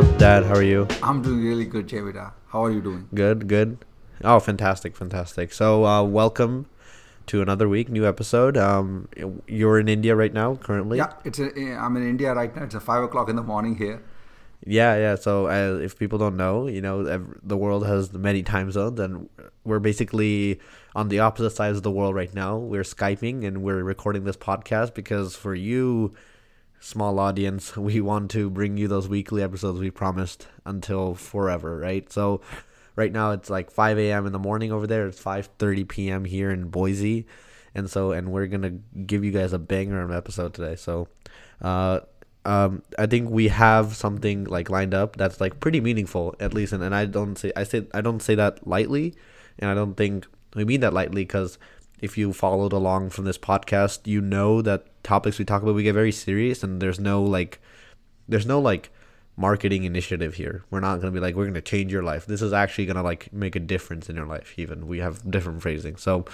up, Dad? How are you? I'm doing really good, Javita. How are you doing? Good, good. Oh, fantastic, fantastic. So, uh, welcome to another week, new episode. Um, you're in India right now, currently. Yeah, it's a, I'm in India right now. It's a five o'clock in the morning here. Yeah, yeah. So, uh, if people don't know, you know, the world has many time zones, and we're basically on the opposite sides of the world right now. We're skyping and we're recording this podcast because for you small audience, we want to bring you those weekly episodes we promised until forever, right? So right now it's like 5 a.m. in the morning over there. It's 5:30 p.m. here in Boise, and so and we're gonna give you guys a banger of an episode today. So, uh, um, I think we have something like lined up that's like pretty meaningful at least, and, and I don't say I say I don't say that lightly, and I don't think we mean that lightly because if you followed along from this podcast, you know that topics we talk about we get very serious and there's no like there's no like marketing initiative here. We're not going to be like we're going to change your life. This is actually going to like make a difference in your life even. We have different phrasing. So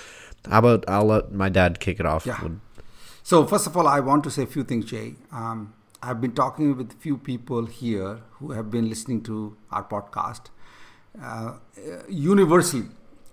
how about I'll let my dad kick it off. Yeah. So first of all, I want to say a few things, Jay. Um, I've been talking with a few people here who have been listening to our podcast. Uh, universally,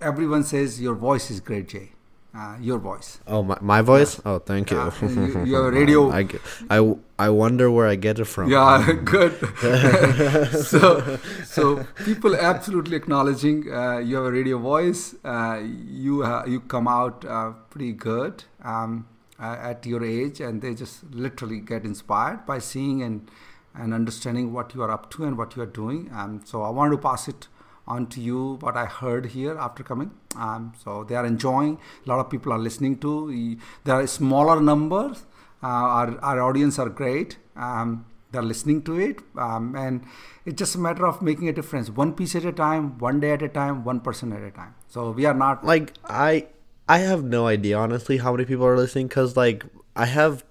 everyone says your voice is great, Jay uh, your voice. Oh, my, my voice? Yeah. Oh, thank you. you your radio. I, I, I wonder where I get it from. Yeah, good. so, so people absolutely acknowledging uh, you have a radio voice. Uh, you you come out uh, pretty good um, at your age, and they just literally get inspired by seeing and and understanding what you are up to and what you are doing. Um, so I want to pass it on to you what I heard here after coming. Um, so they are enjoying. A lot of people are listening to. There are smaller numbers. Uh, our, our audience are great. Um, they're listening to it, um, and it's just a matter of making a difference, one piece at a time, one day at a time, one person at a time. So we are not like I. I have no idea honestly how many people are listening because like I have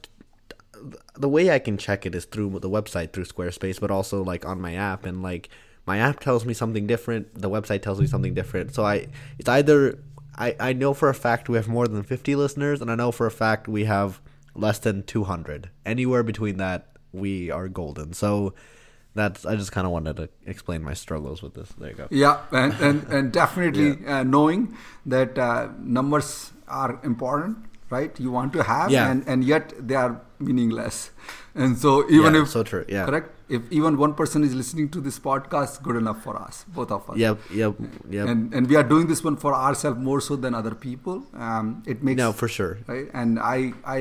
the way I can check it is through the website through Squarespace, but also like on my app and like my app tells me something different. The website tells me something different. So i it's either i i know for a fact we have more than 50 listeners and i know for a fact we have less than 200 anywhere between that we are golden. So that's i just kind of wanted to explain my struggles with this. There you go. Yeah and and, and definitely yeah. uh, knowing that uh, numbers are important right? You want to have yeah. and and yet they are meaningless. And so even yeah, if so true. Yeah. correct if even one person is listening to this podcast, good enough for us, both of us. Yep, yep, yep. And and we are doing this one for ourselves more so than other people. Um, it makes no for sure. Right, and I, I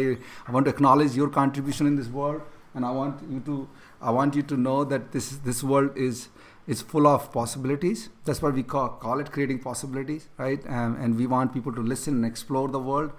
I want to acknowledge your contribution in this world, and I want you to I want you to know that this this world is is full of possibilities. That's what we call, call it creating possibilities, right? Um, and we want people to listen and explore the world.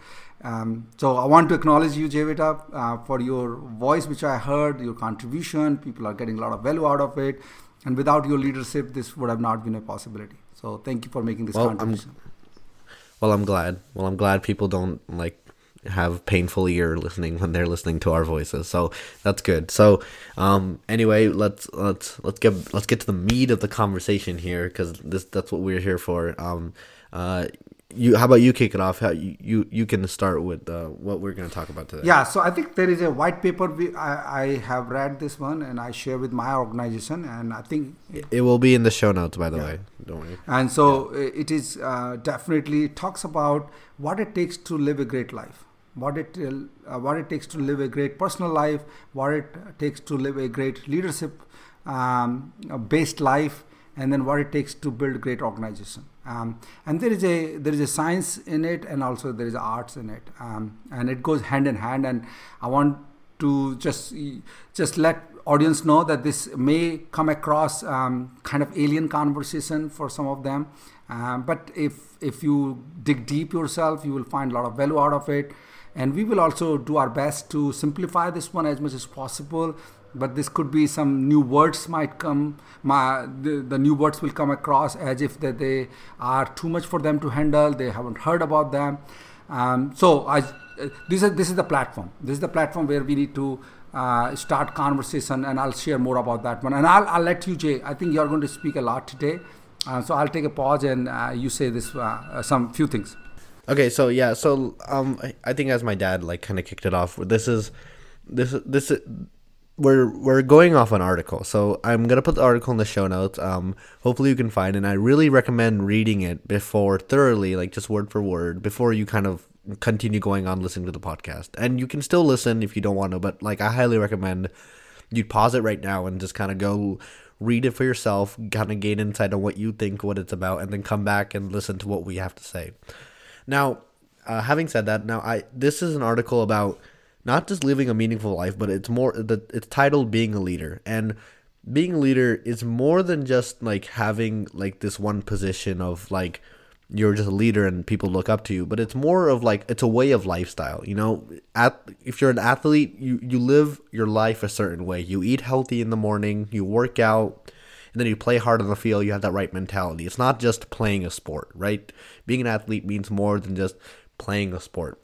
Um, so I want to acknowledge you, Javita, uh, for your voice, which I heard, your contribution. People are getting a lot of value out of it. And without your leadership, this would have not been a possibility. So thank you for making this well, contribution. I'm, well, I'm glad. Well, I'm glad people don't like have painful ear listening when they're listening to our voices. So that's good. So um, anyway, let's let's let's get let's get to the meat of the conversation here because this that's what we're here for. Um, uh, you how about you kick it off how you you, you can start with uh, what we're going to talk about today yeah so i think there is a white paper we, I, I have read this one and i share with my organization and i think it, it will be in the show notes by the yeah. way don't worry and so yeah. it is uh, definitely talks about what it takes to live a great life what it uh, what it takes to live a great personal life what it takes to live a great leadership um, based life and then what it takes to build great organization. Um, and there is a there is a science in it, and also there is arts in it, um, and it goes hand in hand. And I want to just just let audience know that this may come across um, kind of alien conversation for some of them, um, but if if you dig deep yourself, you will find a lot of value out of it. And we will also do our best to simplify this one as much as possible but this could be some new words might come my the, the new words will come across as if that they are too much for them to handle they haven't heard about them. Um, so I, this is this is the platform. This is the platform where we need to uh, start conversation and I'll share more about that one. And I'll, I'll let you Jay I think you're going to speak a lot today. Uh, so I'll take a pause and uh, you say this uh, some few things. Okay so yeah so um I, I think as my dad like kind of kicked it off this is this this we're we're going off an article, so I'm gonna put the article in the show notes. Um, hopefully you can find, it. and I really recommend reading it before thoroughly, like just word for word, before you kind of continue going on listening to the podcast. And you can still listen if you don't want to, but like I highly recommend you pause it right now and just kind of go read it for yourself, kind of gain insight on what you think, what it's about, and then come back and listen to what we have to say. Now, uh, having said that, now I this is an article about not just living a meaningful life, but it's more the it's titled being a leader. And being a leader is more than just like having like this one position of like you're just a leader and people look up to you but it's more of like it's a way of lifestyle you know? At if you're an athlete you you live your life a certain way. You eat healthy in the morning you work out and then you play hard on the field you have that right mentality. It's not just playing a sport right? Being an athlete means more than just playing a sport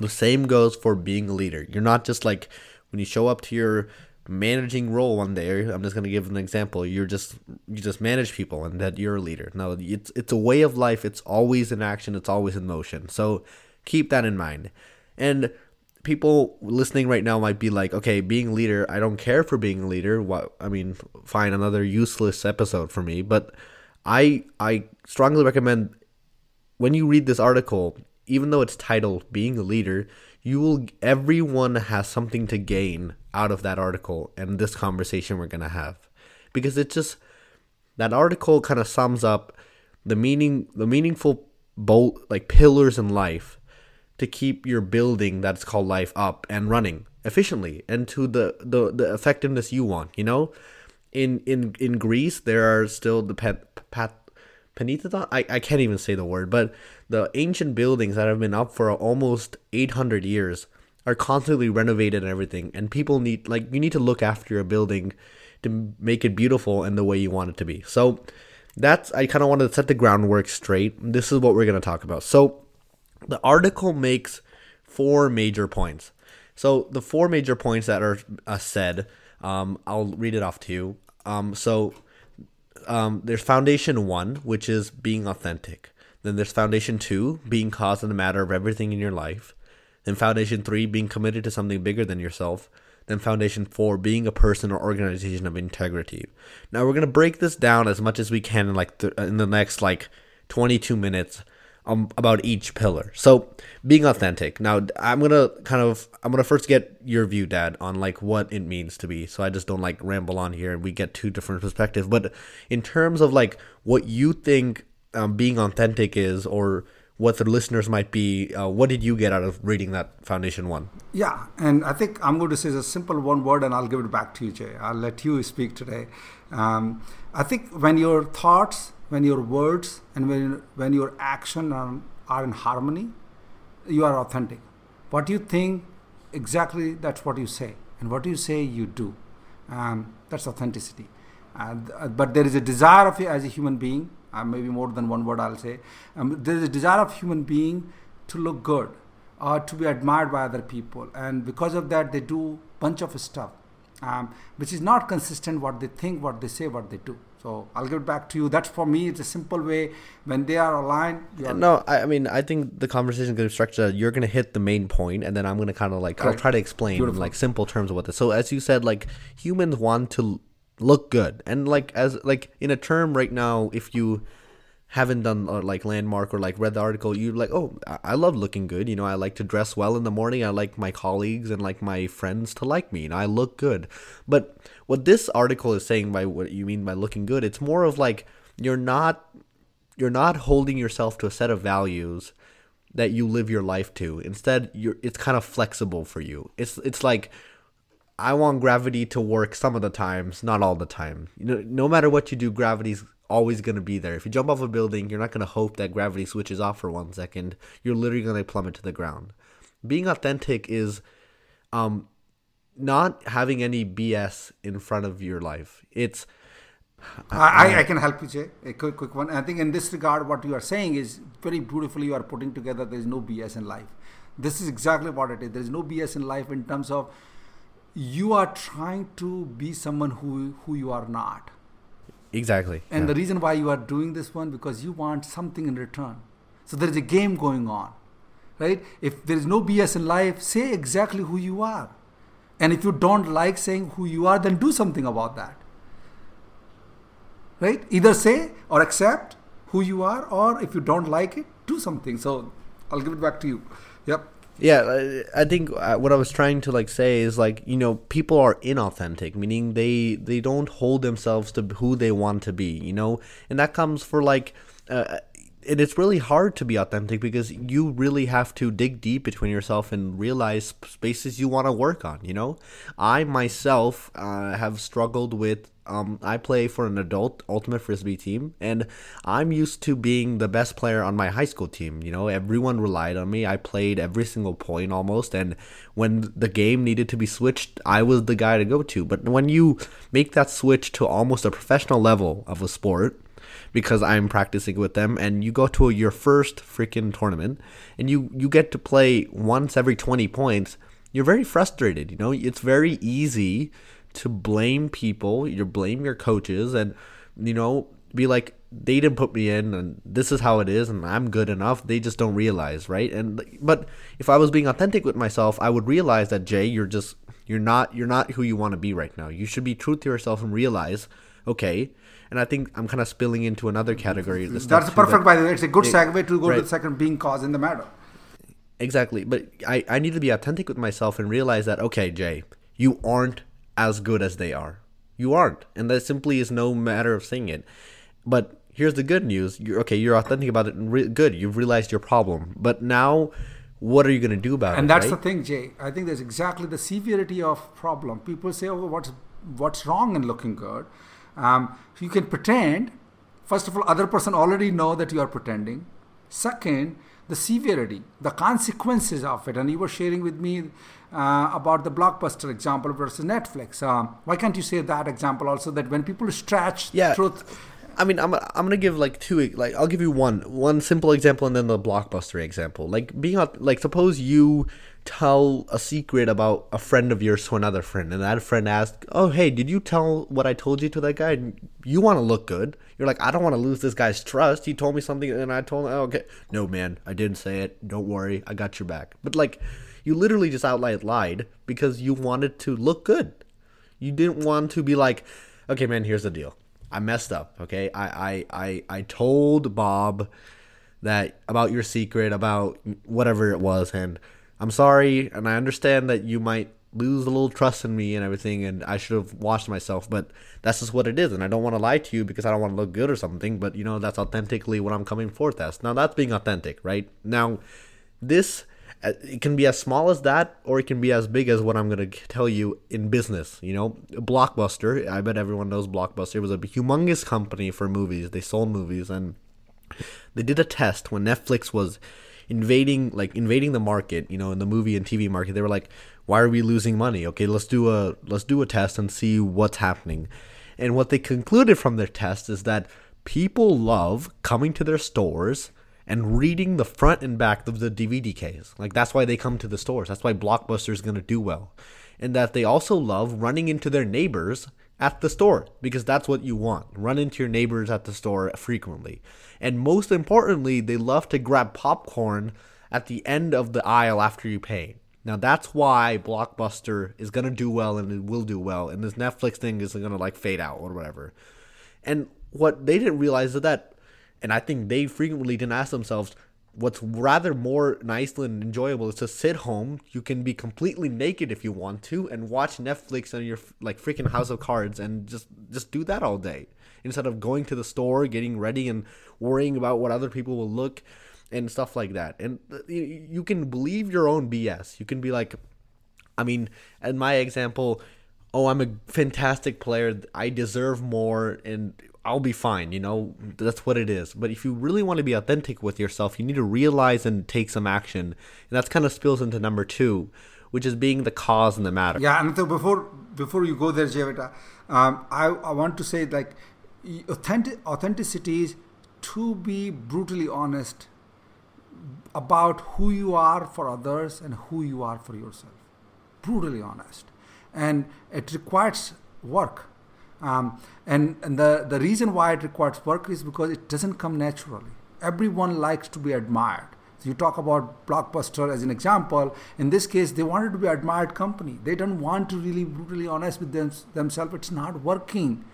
the same goes for being a leader. You're not just like when you show up to your managing role one day i'm just going to give an example you're just you just manage people and that you're a leader. No it's it's a way of life. It's always in action. It's always in motion. So keep that in mind. And people listening right now might be like okay being a leader i don't care for being a leader. What i mean fine another useless episode for me but i i strongly recommend when you read this article even though it's titled being a leader you will everyone has something to gain out of that article and this conversation we're going to have. Because it's just that article kind of sums up the meaning the meaningful bolt like pillars in life to keep your building that's called life up and running efficiently and to the the, the effectiveness you want you know? In in in greece there are still the pet, pat Pentathlon? I, I can't even say the word, but the ancient buildings that have been up for almost 800 years are constantly renovated and everything. And people need, like, you need to look after your building to make it beautiful and the way you want it to be. So that's, I kind of wanted to set the groundwork straight. This is what we're going to talk about. So the article makes four major points. So the four major points that are uh, said, um, I'll read it off to you. Um, so um, there's foundation one, which is being authentic. Then there's foundation two, being cause and the matter of everything in your life. Then foundation three, being committed to something bigger than yourself. Then foundation four, being a person or organization of integrity. Now we're gonna break this down as much as we can in like th- in the next like 22 minutes um, about each pillar. So being authentic. Now I'm gonna kind of I'm gonna first get your view, Dad, on like what it means to be. So I just don't like ramble on here and we get two different perspectives. But in terms of like what you think um, being authentic is, or what the listeners might be, uh, what did you get out of reading that Foundation one? Yeah, and I think I'm going to say a simple one word, and I'll give it back to you, Jay. I'll let you speak today. Um, I think when your thoughts when your words and when, when your action are, are in harmony, you are authentic. What you think, exactly that's what you say. And what you say, you do. Um, that's authenticity. Uh, but there is a desire of you as a human being, uh, maybe more than one word I'll say. Um, there is a desire of human being to look good or to be admired by other people. And because of that, they do bunch of stuff, um, which is not consistent what they think, what they say, what they do. So I'll give it back to you. That's for me. It's a simple way. When they are aligned. Are no, I, I, mean I think the conversation is going to structure. You're going to hit the main point, and then I'm going to kind of like I'll try to explain Beautiful. in like simple terms of what this. So as you said, like humans want to look good, and like as like in a term right now, if you haven't done uh, like landmark or like read the article you're like oh i love looking good you know i like to dress well in the morning i like my colleagues and like my friends to like me and i look good. But what this article is saying by what you mean by looking good it's more of like you're not you're not holding yourself to a set of values that you live your life to. Instead you're it's kind of flexible for you. It's it's like i want gravity to work some of the times not all the time. You know no matter what you do gravity's always going to be there. If you jump off a building, you're not going to hope that gravity switches off for one second. You're literally going to plummet to the ground. Being authentic is um, not having any BS in front of your life. It's I, I, can help you, Jay. A quick, quick one. I think in this regard, what you are saying is very beautifully. You are putting together. There is no BS in life. This is exactly what it is. There is no BS in life in terms of you are trying to be someone who who you are not Exactly. And yeah. the reason why you are doing this one because you want something in return. So there is a game going on, right? If there is no BS in life, say exactly who you are. And if you don't like saying who you are, then do something about that. Right? Either say or accept who you are, or if you don't like it, do something. So I'll give it back to you. Yep. Yeah, I think uh, what I was trying to like say is like you know people are inauthentic, meaning they they don't hold themselves to who they want to be, you know, and that comes for like. Uh, and it's really hard to be authentic because you really have to dig deep between yourself and realize spaces you want to work on you know i myself uh, have struggled with um, I play for an adult ultimate frisbee team, and I'm used to being the best player on my high school team. You know, everyone relied on me. I played every single point almost, and when the game needed to be switched, I was the guy to go to. But when you make that switch to almost a professional level of a sport, because I'm practicing with them, and you go to your first freaking tournament, and you you get to play once every 20 points. You're very frustrated. You know, it's very easy to blame people, you blame your coaches, and you know, be like, they didn't put me in, and this is how it is, and I'm good enough. They just don't realize, right? And but if I was being authentic with myself, I would realize that Jay, you're just you're not you're not who you want to be right now. You should be true to yourself and realize, okay. And I think I'm kind of spilling into another category. That's perfect, that, by the way. It's a good segue to go right. to the second being cause in the matter. Exactly. But I, I need to be authentic with myself and realize that, okay, Jay, you aren't as good as they are. You aren't, and that simply is no matter of saying it. But here's the good news: you're okay. You're authentic about it, re- good. You've realized your problem, but now, what are you going to do about and it? And that's right? the thing, Jay. I think there's exactly the severity of problem. People say, "Oh, what's what's wrong in looking good?" Um, you can pretend. First of all, other person already know that you are pretending. Second, the severity, the consequences of it. And you were sharing with me uh, about the blockbuster example versus Netflix. Uh, why can't you say that example also? That when people stretch yeah. truth. I mean, I'm, I'm gonna give like two like I'll give you one one simple example and then the blockbuster example. Like being like suppose you tell a secret about a friend of yours to another friend, and that friend asks, "Oh, hey, did you tell what I told you to that guy?" And you want to look good. You're like, "I don't want to lose this guy's trust. He told me something, and I told him, oh, okay, no, man, I didn't say it. Don't worry, I got your back." But like, you literally just outright lied because you wanted to look good. You didn't want to be like, "Okay, man, here's the deal. I messed up. Okay, I I I, I told Bob." that about your secret about whatever it was and I'm sorry, and I understand that you might lose a little trust in me and everything, and I should have watched myself, but that's just what it is, and I don't want to lie to you because I don't want to look good or something, but you know, that's authentically what I'm coming forth as. Now, that's being authentic, right? Now, this. It can be as small as that, or it can be as big as what I'm going to tell you in business. You know, Blockbuster. I bet everyone knows Blockbuster. It was a humongous company for movies. They sold movies, and they did a test when Netflix was invading like invading the market you know in the movie and tv market they were like why are we losing money okay let's do a let's do a test and see what's happening and what they concluded from their test is that people love coming to their stores and reading the front and back of the dvd case like that's why they come to the stores that's why blockbuster is going to do well and that they also love running into their neighbors at the store because that's what you want. Run into your neighbors at the store frequently. And most importantly, they love to grab popcorn at the end of the aisle after you pay. Now that's why Blockbuster is gonna do well and it will do well, and this Netflix thing is gonna like fade out or whatever. And what they didn't realize is that, and I think they frequently didn't ask themselves, what's rather more nice and enjoyable is to sit home. You can be completely naked if you want to, and watch Netflix on your like freaking House of Cards, and just just do that all day instead of going to the store, getting ready, and worrying about what other people will look and stuff like that. And you can believe your own BS. You can be like, I mean, in my example, oh, I'm a fantastic player. I deserve more, and I'll be fine. You know, that's what it is. But if you really want to be authentic with yourself, you need to realize and take some action. And that's kind of spills into number two, which is being the cause in the matter. Yeah, and so before before you go there, Javita, um, I I want to say like authentic authenticity is to be brutally honest about who you are for others and who you are for yourself. Brutally honest, and it requires work. Um, and and the, the reason why it requires work is because it doesn't come naturally. Everyone likes to be admired. So you talk about Blockbuster as an example. In this case, they wanted to be admired company. They don't want to really brutally honest with them, themselves. It's not working.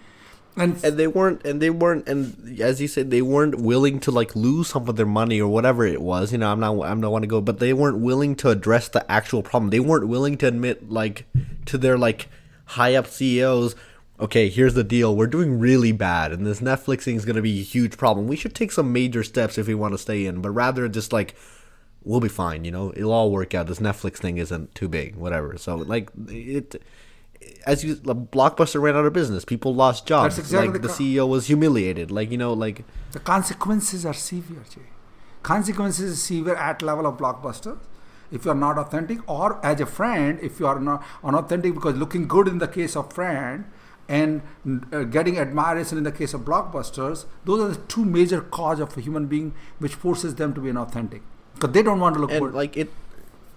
And, and they weren't and they weren't and as you said they weren't willing to like lose some of their money or whatever it was you know i'm not i'm not want to go but they weren't willing to address the actual problem they weren't willing to admit like to their like high up ceos okay, here's the deal. We're doing really bad, and this Netflix thing is going to be a huge problem. We should take some major steps if we want to stay in, but rather just like, we'll be fine, you know? It'll all work out. This Netflix thing isn't too big, whatever. So, like, it. As you, Blockbuster ran out of business. People lost jobs. That's exactly like the, CEO was humiliated. Like you know, like the consequences are severe. Jay. Consequences are severe at level of Blockbuster if you are not authentic or as a friend if you are not unauthentic because looking good in the case of friend and uh, getting admiration in the case of blockbusters those are the two major cause of a human being which forces them to be inauthentic. Because they don't want to look and good. like it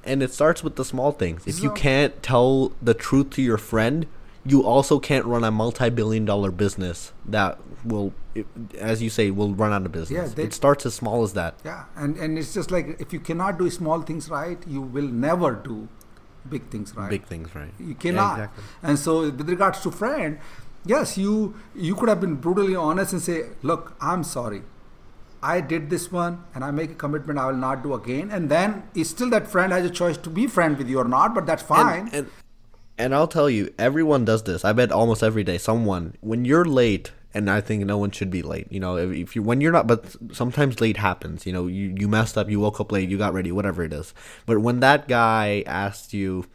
and it starts with the small things. If so, you can't tell the truth to your friend you also can't run a multi-billion dollar business that will as you say will run out of business. Yeah, they, it starts as small as that. Yeah and and it's just like if you cannot do small things right you will never do big things right? Big things right. You cannot. yeah, exactly. and so with regards to friend yes you you could have been brutally honest and say look i'm sorry. I did this one and i make a commitment i will not do again. And then still that friend has a choice to be friend with you or not but that's fine. and, and, and i'll tell you everyone does this i bet almost every day someone when you're late and I think no one should be late. You know, if, if, you when you're not, but sometimes late happens. You know, you you messed up, you woke up late, you got ready, whatever it is. But when that guy asked you,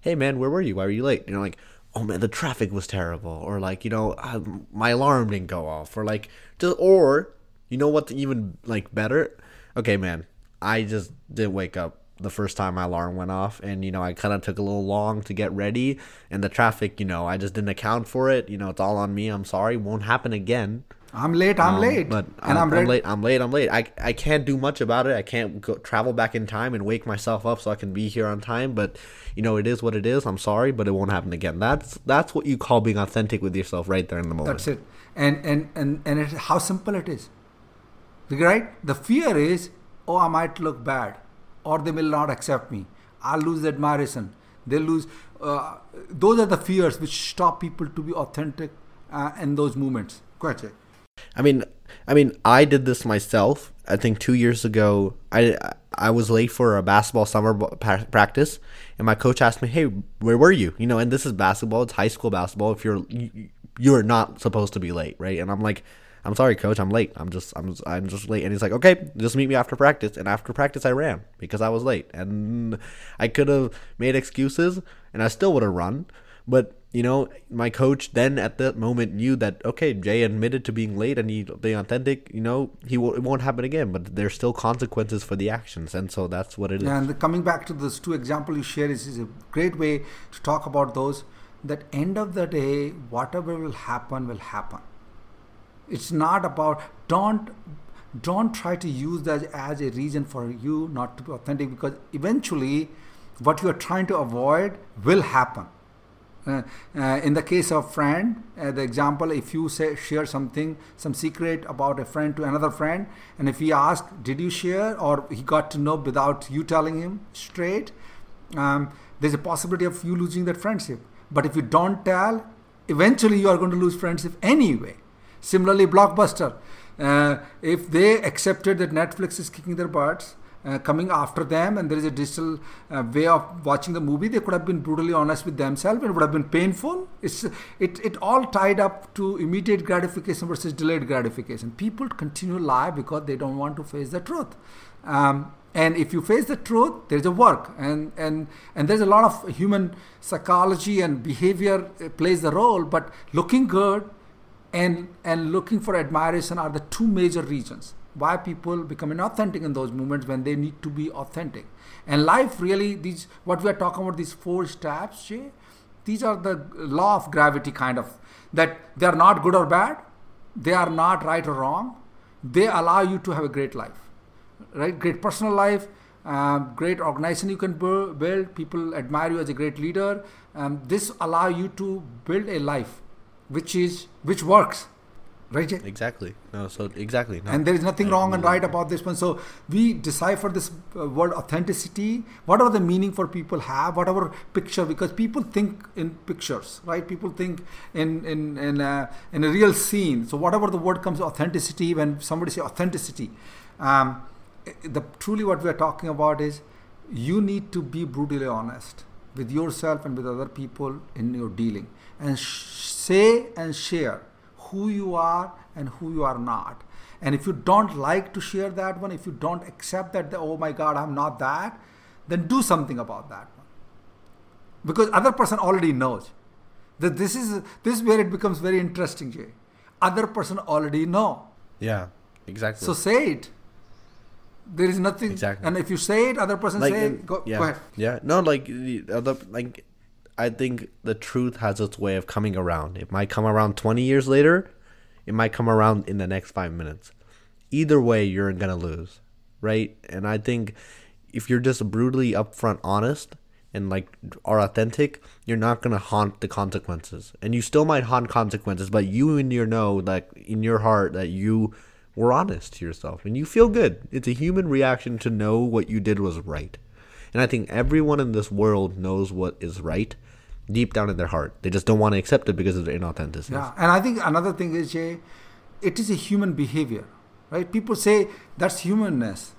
"Hey man, where were you? Why were you late?" You're like, "Oh man, the traffic was terrible," or like, you know, my alarm didn't go off, or like, just or you know what's even like better? Okay, man, I just didn't wake up the first time my alarm went off and you know i kind of took a little long to get ready and the traffic you know i just didn't account for it. You know it's all on me. I'm sorry. Won't happen again. I'm late i'm um, late. but and I'm, I'm, I'm, late i'm late i'm late. I, I can't do much about it. I can't go travel back in time and wake myself up so i can be here on time but you know it is what it is. I'm sorry but it won't happen again. That's that's what you call being authentic with yourself right there in the moment. That's it. And and and, and it, how simple it is. Right? The fear is oh i might look bad or they will not accept me. I'll lose admiration. They'll lose. Uh, those are the fears which stop people to be authentic uh, in those moments. Go ahead, I mean, I mean, I did this myself. I think two years ago, I I was late for a basketball summer practice, and my coach asked me, "Hey, where were you?" You know, and this is basketball. It's high school basketball. If you're you're not supposed to be late, right? And I'm like, I'm sorry, coach. I'm late. I'm just, I'm, I'm just late. And he's like, okay, just meet me after practice. And after practice, I ran because I was late. And I could have made excuses, and I still would have run. But you know, my coach then at that moment knew that okay, Jay admitted to being late and he being authentic. You know, he will, it won't happen again. But there's still consequences for the actions, and so that's what it is. And coming back to those two examples you shared is, is a great way to talk about those. That end of the day, whatever will happen will happen it's not about don't don't try to use that as a reason for you not to be authentic because eventually what you are trying to avoid will happen. Uh, uh, in the case of friend uh, the example if you say share something some secret about a friend to another friend and if he asks did you share? or he got to know without you telling him straight um, there's a possibility of you losing that friendship. But if you don't tell eventually you are going to lose friendship anyway Similarly, Blockbuster, uh, if they accepted that Netflix is kicking their butts, uh, coming after them, and there is a digital uh, way of watching the movie, they could have been brutally honest with themselves, it would have been painful. It's it it all tied up to immediate gratification versus delayed gratification. People continue to lie because they don't want to face the truth. Um, and if you face the truth there's a work and and and there's a lot of human psychology and behavior uh, plays the role but looking good and and looking for admiration are the two major reasons why people become inauthentic in those moments when they need to be authentic. And life really these what we are talking about these four steps Jay, these are the law of gravity kind of that they are not good or bad they are not right or wrong they allow you to have a great life right? Great personal life um, great organization you can build people admire you as a great leader um, this allow you to build a life which is which works right Jay? Exactly. No. So exactly. No. and there is nothing wrong and right about this one so we decipher this uh, word authenticity whatever the meaning for people have whatever picture because people think in pictures right people think in in in, uh, in a real scene so whatever the word comes authenticity when somebody say authenticity um, the truly what we are talking about is you need to be brutally honest with yourself and with other people in your dealing and sh- say and share who you are and who you are not. And if you don't like to share that one if you don't accept that oh my god i'm not that then do something about that one. Because other person already knows. That this is this is where it becomes very interesting jay. Other person already know. Yeah. Exactly. so say it. There is nothing Exactly. and if you say it other person say in- it, go, yeah, go ahead. Yeah, no, like the other, like I think the truth has its way of coming around. It might come around twenty years later. It might come around in the next five minutes. Either way, you're gonna lose, right? And I think if you're just brutally upfront, honest, and like are authentic, you're not gonna haunt the consequences. And you still might haunt consequences, but you in your know, like in your heart, that you were honest to yourself and you feel good. It's a human reaction to know what you did was right. And I think everyone in this world knows what is right deep down in their heart. They just don't want to accept it because of their inauthenticity. Yeah, and I think another thing is, Jay, it is a human behavior, right? People say that's humanness.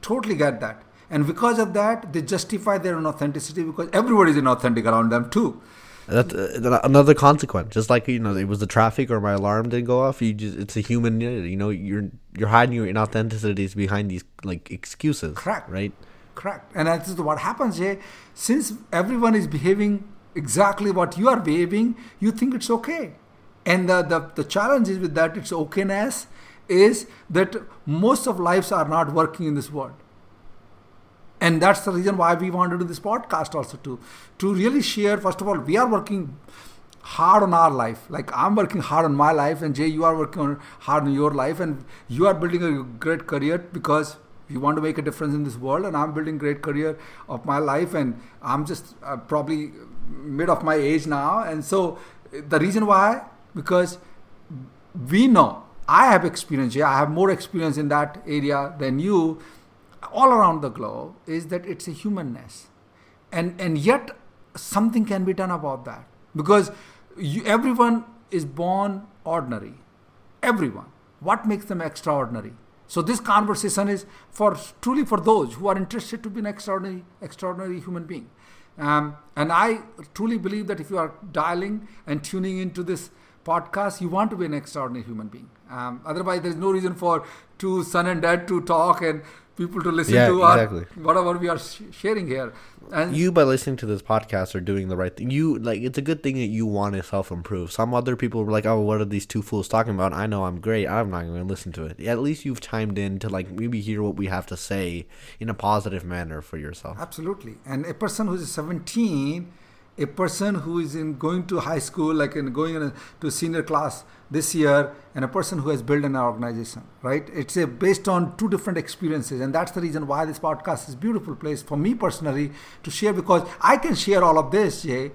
Totally get that. And because of that, they justify their inauthenticity because everybody is inauthentic around them too. That's uh, another consequence. Just like you know, it was the traffic or my alarm didn't go off. You just it's a human. You know, you're you're hiding your inauthenticities behind these like excuses. Correct. Right. Correct. And that is what happens, Jay. Since everyone is behaving exactly what you are behaving, you think it's okay. And the, the, the challenge is with that, it's okayness, is that most of lives are not working in this world. And that's the reason why we want to do this podcast also to to really share. First of all, we are working hard on our life. Like I'm working hard on my life, and Jay, you are working on hard on your life, and you are building a great career because you want to make a difference in this world. And I'm building great career of my life, and I'm just uh, probably mid of my age now. And so the reason why because we know I have experience. Yeah, I have more experience in that area than you all around the globe is that it's a humanness. And and yet something can be done about that. Because you, everyone is born ordinary. Everyone. What makes them extraordinary? So this conversation is for truly for those who are interested to be an extraordinary extraordinary human being um, and i truly believe that if you are dialing and tuning into this podcast you want to be an extraordinary human being. Um, otherwise there's no reason for two son and dad to talk and people to listen Yeah, to our, whatever we are sh- sharing here and You by listening to this podcast are doing the right thing. You like it's a good thing that you want to self improve. Some other people were like, "Oh, what are these two fools talking about?" I know I'm great. I'm not going to listen to it. At least you've chimed in to like maybe hear what we have to say in a positive manner for yourself. Absolutely. And a person who is 17, a person who is in going to high school, like in going in a, to senior class this year, and a person who has built an organization, right? It's a, based on two different experiences, and that's the reason why this podcast is a beautiful place for me personally to share because I can share all of this, Jay,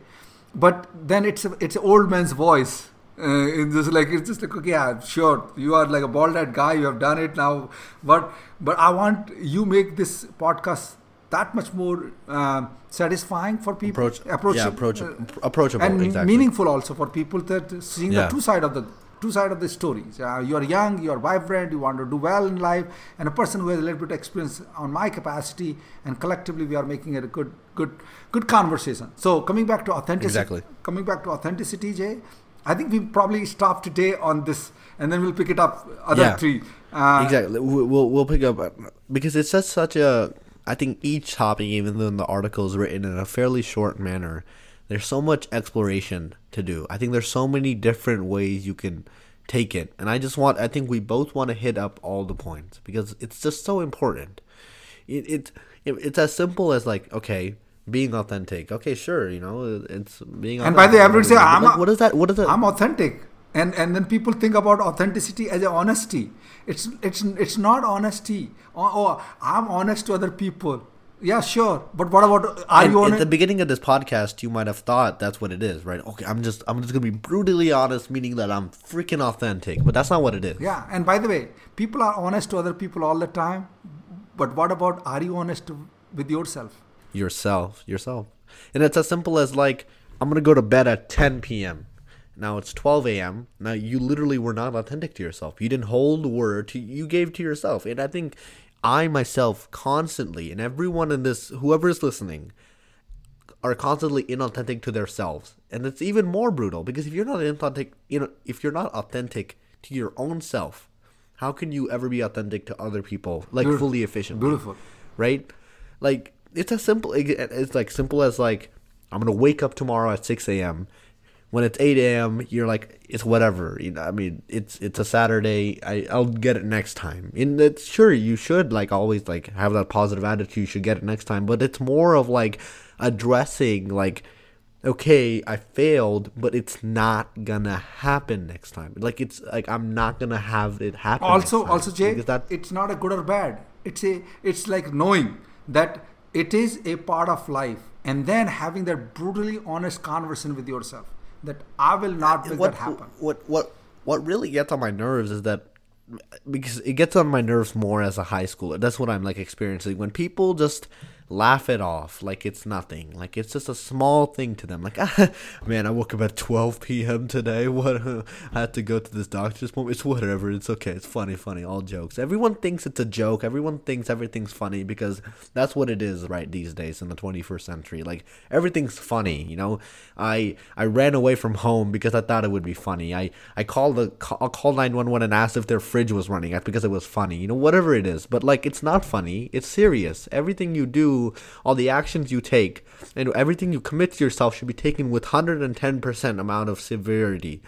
but then it's a, it's an old man's voice. Uh, it's just like it's just like okay, yeah, sure, you are like a bald-head guy, you have done it now, but but I want you make this podcast that much more uh, satisfying for people, Approach, approach, yeah, approach, approachable, and exactly. meaningful also for people that seeing Yeah. the two side of the two side of the stories. Uh, you are young, you are vibrant, you want to do well in life, and a person who has a little bit of experience on my capacity, and collectively we are making it a good, good, good conversation. So coming back to authenticity, Exactly. coming back to authenticity, Jay, I think we probably stop today on this, and then we'll pick it up other Yeah. three. Uh, exactly. We- We'll we'll pick up uh, because it's just such a. I think each topic, even though the article is written in a fairly short manner, there's so much exploration to do. I think there's so many different ways you can take it, and I just want. I think we both want to hit up all the points because it's just so important. It it, it it's as simple as like okay. Being authentic, okay, sure, you know, it's being. And by the way, say, I'm like, a- what is that? What is that? I'm authentic, and and then people think about authenticity as a honesty. It's it's it's not honesty. Oh, oh, I'm honest to other people. Yeah, sure. But what about are And you at the beginning of this podcast, you might have thought that's what it is, right? Okay, I'm just I'm just gonna be brutally honest, meaning that I'm freaking authentic, but that's not what it is. Yeah, and by the way, people are honest to other people all the time. But what about are you honest to, with yourself? yourself, yourself, and it's as simple as like I'm gonna go to bed at 10 p.m. Now it's 12 a.m. Now you literally were not authentic to yourself. You didn't hold word to you gave to yourself, and I think I myself constantly, and everyone in this, whoever is listening, are constantly inauthentic to themselves, and it's even more brutal because if you're not authentic, you know, if you're not authentic to your own self, how can you ever be authentic to other people, like Beautiful. fully efficient? Beautiful. right? Like it's as simple. it- It's like simple as like I'm gonna wake up tomorrow at 6 a.m. When it's 8 a.m., you're like it's whatever. You know, I mean, it's it's a Saturday. I I'll get it next time. And it's sure you should like always like have that positive attitude. You should get it next time. But it's more of like addressing like. Okay, I failed, but it's not gonna happen next time. Like it's like I'm not gonna have it happen. also also jay that it's not a good or bad it's a it's like knowing that it is a part of life and then having that brutally honest conversation with yourself that i will not make what, that happen What what what really gets on my nerves is that because it gets on my nerves more as a high schooler. That's what I'm like experiencing when people just laugh it off like it's nothing. Like it's just a small thing to them. Like, ah, man, I woke up at 12 p.m. today. What? I had to go to this doctor's appointment. It's whatever. It's okay. It's funny, funny. All jokes. Everyone thinks it's a joke. Everyone thinks everything's funny because that's what it is right these days in the 21st century. Like everything's funny. You know, I I ran away from home because I thought it would be funny. I I called the I called 911 and asked if their fridge was running. Because it was funny. You know, whatever it is. But like, it's not funny. It's serious. Everything you do, all the actions you take, and everything you commit to yourself should be taken with 110% amount of severity.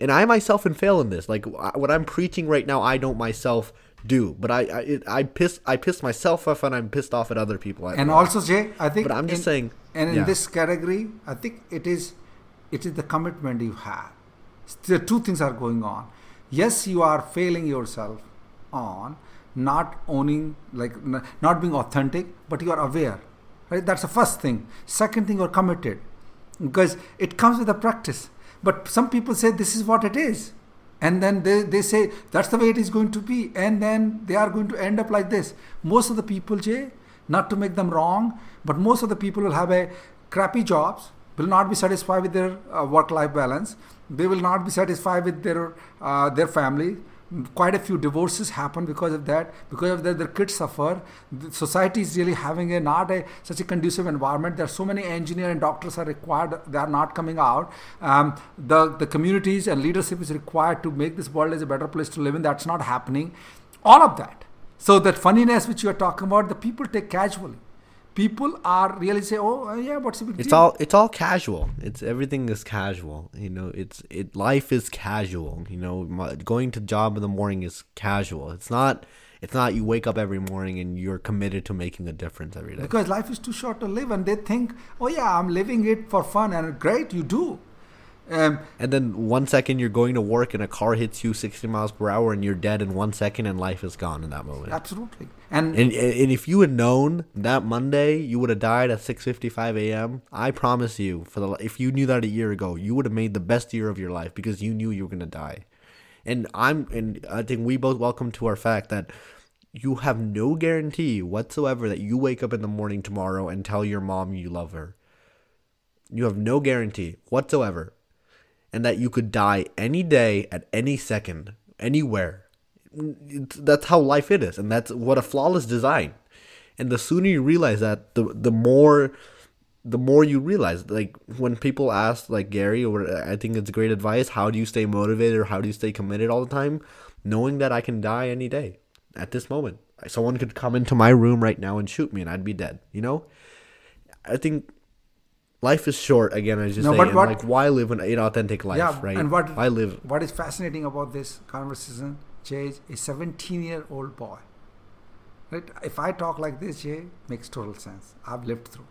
And I myself can fail in this. Like what I'm preaching right now, I don't myself do. But I I, it, I piss I piss myself off and I'm pissed off at other people. I- and also jay i think But I'm just in- saying- and in yeah. this category i think it is it is the commitment you have the two things are going on yes you are failing yourself on not owning like not being authentic but you are aware right? That's the first thing. Second thing you're committed. Because it comes with the practice. But some people say this is what it is. And then they, they say that's the way it is going to be. And then they are going to end up like this. Most of the people jay not to make them wrong but most of the people will have a crappy jobs will not be satisfied with their uh, work life balance. They will not be satisfied with their uh, their family quite a few divorces happen because of that. Because of that their kids suffer. The society is really having a not a such a conducive environment. There are so many engineers and doctors are required. They are not coming out. Um, the the communities and leadership is required to make this world as a better place to live in. That's not happening. All of that. So that funniness which you are talking about the people take casually people are really say oh uh, yeah what's the big It's deal? all it's all casual. It's everything is casual. You know, it's it life is casual. You know, my, going to job in the morning is casual. It's not it's not you wake up every morning and you're committed to making a difference every day. because life is too short to live and they think oh yeah i'm living it for fun and great you do um, And then one second you're going to work and a car hits you 60 miles per hour and you're dead in one second and life is gone in that moment. absolutely and, And, and if you had known that Monday you would have died at 6:55 a.m., I promise you, for the if you knew that a year ago, you would have made the best year of your life because you knew you were gonna die. And I'm and I think we both welcome to our fact that you have no guarantee whatsoever that you wake up in the morning tomorrow and tell your mom you love her. You have no guarantee whatsoever. And that you could die any day at any second, anywhere. It's, that's how life it is, and that's what a flawless design. And the sooner you realize that, the the more the more you realize like when people ask like Gary or I think it's great advice how do you stay motivated or how do you stay committed all the time knowing that I can die any day at this moment someone could come into my room right now and shoot me and I'd be dead you know I think life is short again as you No, say but what- like why live an inauthentic life yeah right? and what why live what is fascinating about this conversation jay is a 17 year old boy. Right? If i talk like this jay makes total sense. I've lived through.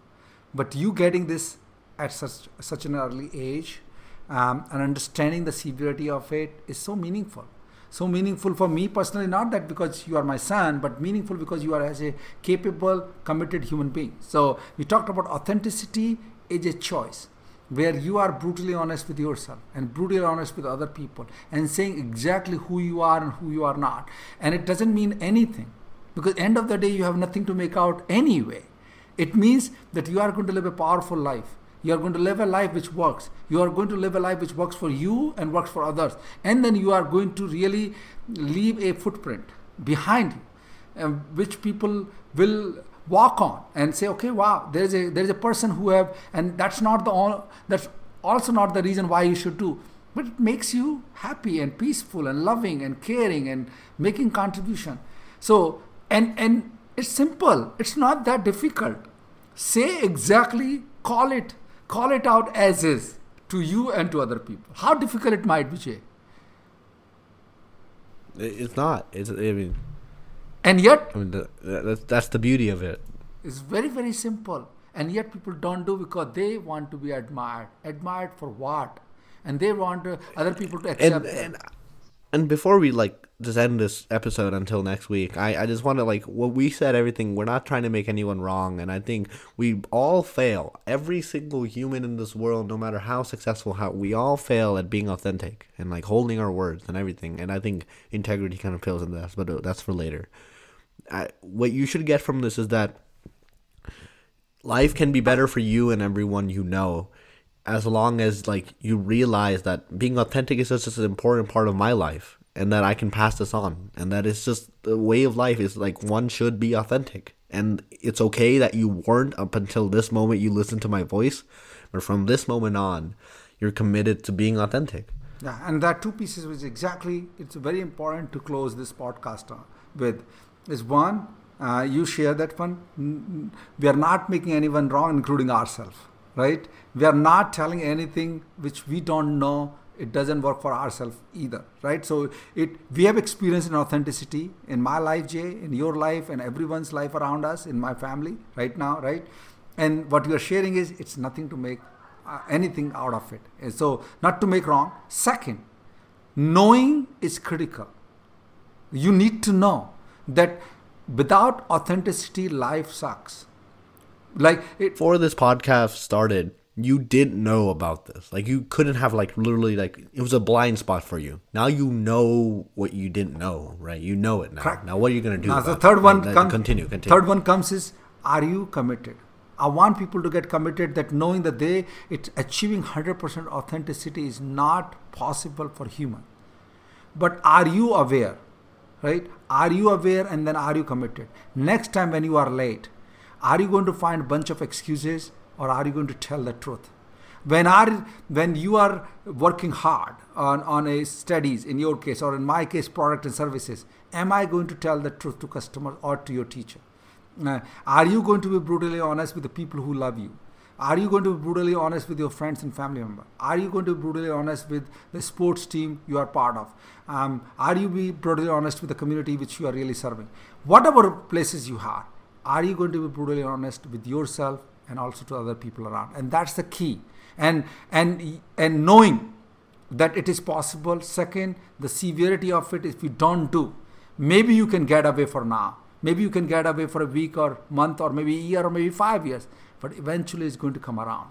But you getting this at such such an early age um, and understanding the severity of it is so meaningful. So meaningful for me personally, not that because you are my son, but meaningful because you are as a capable, committed human being. So we talked about authenticity is a choice where you are brutally honest with yourself and brutally honest with other people and saying exactly who you are and who you are not. And it doesn't mean anything because end of the day you have nothing to make out anyway. It means that you are going to live a powerful life. You are going to live a life which works. You are going to live a life which works for you and works for others. And then you are going to really leave a footprint behind you, um, which people will walk on and say, okay, wow, there's a there's a person who have, and that's not the all, that's also not the reason why you should do, but it makes you happy and peaceful and loving and caring and making contribution. So and and it's simple. It's not that difficult. Say exactly, call it, call it out as is to you and to other people. How difficult it might be, Jay. It's not. It's. I mean. And yet. I mean, the, that's that's the beauty of it. It's very very simple, and yet people don't do because they want to be admired. Admired for what? And they want uh, other people to accept. And, and, and before we like just end this episode until next week. I, I just want to like what we said everything. We're not trying to make anyone wrong, and I think we all fail. Every single human in this world, no matter how successful, how we all fail at being authentic and like holding our words and everything. And I think integrity kind of fails in this, but uh, that's for later. I, what you should get from this is that life can be better for you and everyone you know as long as like you realize that being authentic is just an important part of my life and that I can pass this on and that it's just the way of life is like one should be authentic. And it's okay that you weren't up until this moment you listened to my voice but from this moment on you're committed to being authentic. Yeah and that two pieces which exactly it's very important to close this podcast on with is one. Uh, you share that one. We are not making anyone wrong including ourselves right? We are not telling anything which we don't know. It doesn't work for ourselves either right? So it we have experience in authenticity in my life jay in your life and everyone's life around us in my family right now right? And what you are sharing is it's nothing to make uh, anything out of it. And so not to make wrong. Second knowing is critical. You need to know that without authenticity life sucks like it, before this podcast started you didn't know about this. Like you couldn't have like literally like it was a blind spot for you. Now you know what you didn't know, right? You know it now. Correct. Now what are you gonna do? Now the third one com- continue, continue. Third one comes is are you committed? I want people to get committed that knowing that they it's achieving hundred percent authenticity is not possible for human. But are you aware? Right? Are you aware and then are you committed? Next time when you are late, are you going to find a bunch of excuses? or are you going to tell the truth? When are when you are working hard on, on a studies in your case or in my case product and services, am I going to tell the truth to customers or to your teacher? Uh, are you going to be brutally honest with the people who love you? Are you going to be brutally honest with your friends and family members? Are you going to be brutally honest with the sports team you are part of? Um, are you be brutally honest with the community which you are really serving? Whatever places you are, are you going to be brutally honest with yourself and also to other people around and that's the key and and and knowing that it is possible second the severity of it if you don't do maybe you can get away for now maybe you can get away for a week or month or maybe a year or maybe five years but eventually it's going to come around.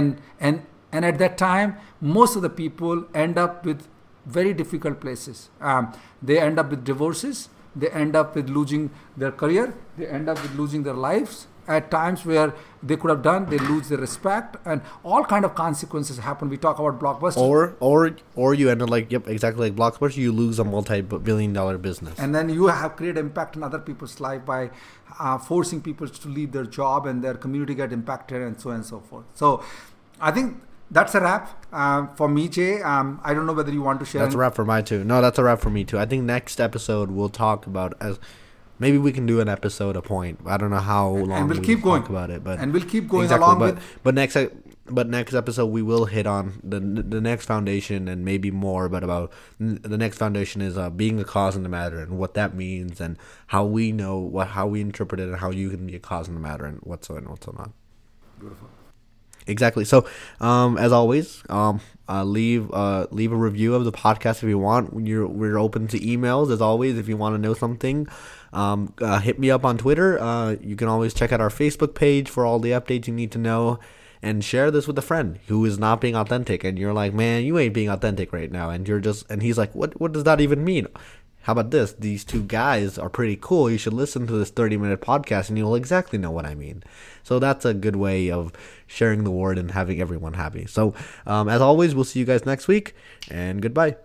And and and at that time most of the people end up with very difficult places. Um, they end up with divorces they end up with losing their career they end up with losing their lives at times where they could have done they lose their respect and all kind of consequences happen we talk about blockbuster or or or you end up like yep exactly like blockbuster you lose a multi-billion dollar business and then you have created impact in other people's life by uh, forcing people to leave their job and their community get impacted and so on and so forth so i think that's a wrap uh, for me, Jay. Um, I don't know whether you want to share. That's a wrap for my too. No, that's a wrap for me too. I think next episode we'll talk about as maybe we can do an episode a point. I don't know how long and we'll, keep going about it, but and we'll keep going exactly, along but, with. But next, but next episode we will hit on the the next foundation and maybe more, but about the next foundation is uh, being a cause in the matter and what that means and how we know what how we interpret it and how you can be a cause in the matter and what's so and what's so not. Beautiful. Exactly. So, um, as always, um, uh, leave uh, leave a review of the podcast if you want. You're, we're open to emails as always. If you want to know something, um, uh, hit me up on Twitter. Uh, you can always check out our Facebook page for all the updates you need to know, and share this with a friend who is not being authentic. And you're like, man, you ain't being authentic right now. And you're just, and he's like, what What does that even mean? How about this? These two guys are pretty cool. You should listen to this 30 minute podcast and you'll exactly know what I mean. So that's a good way of sharing the word and having everyone happy. So, um, as always, we'll see you guys next week and goodbye.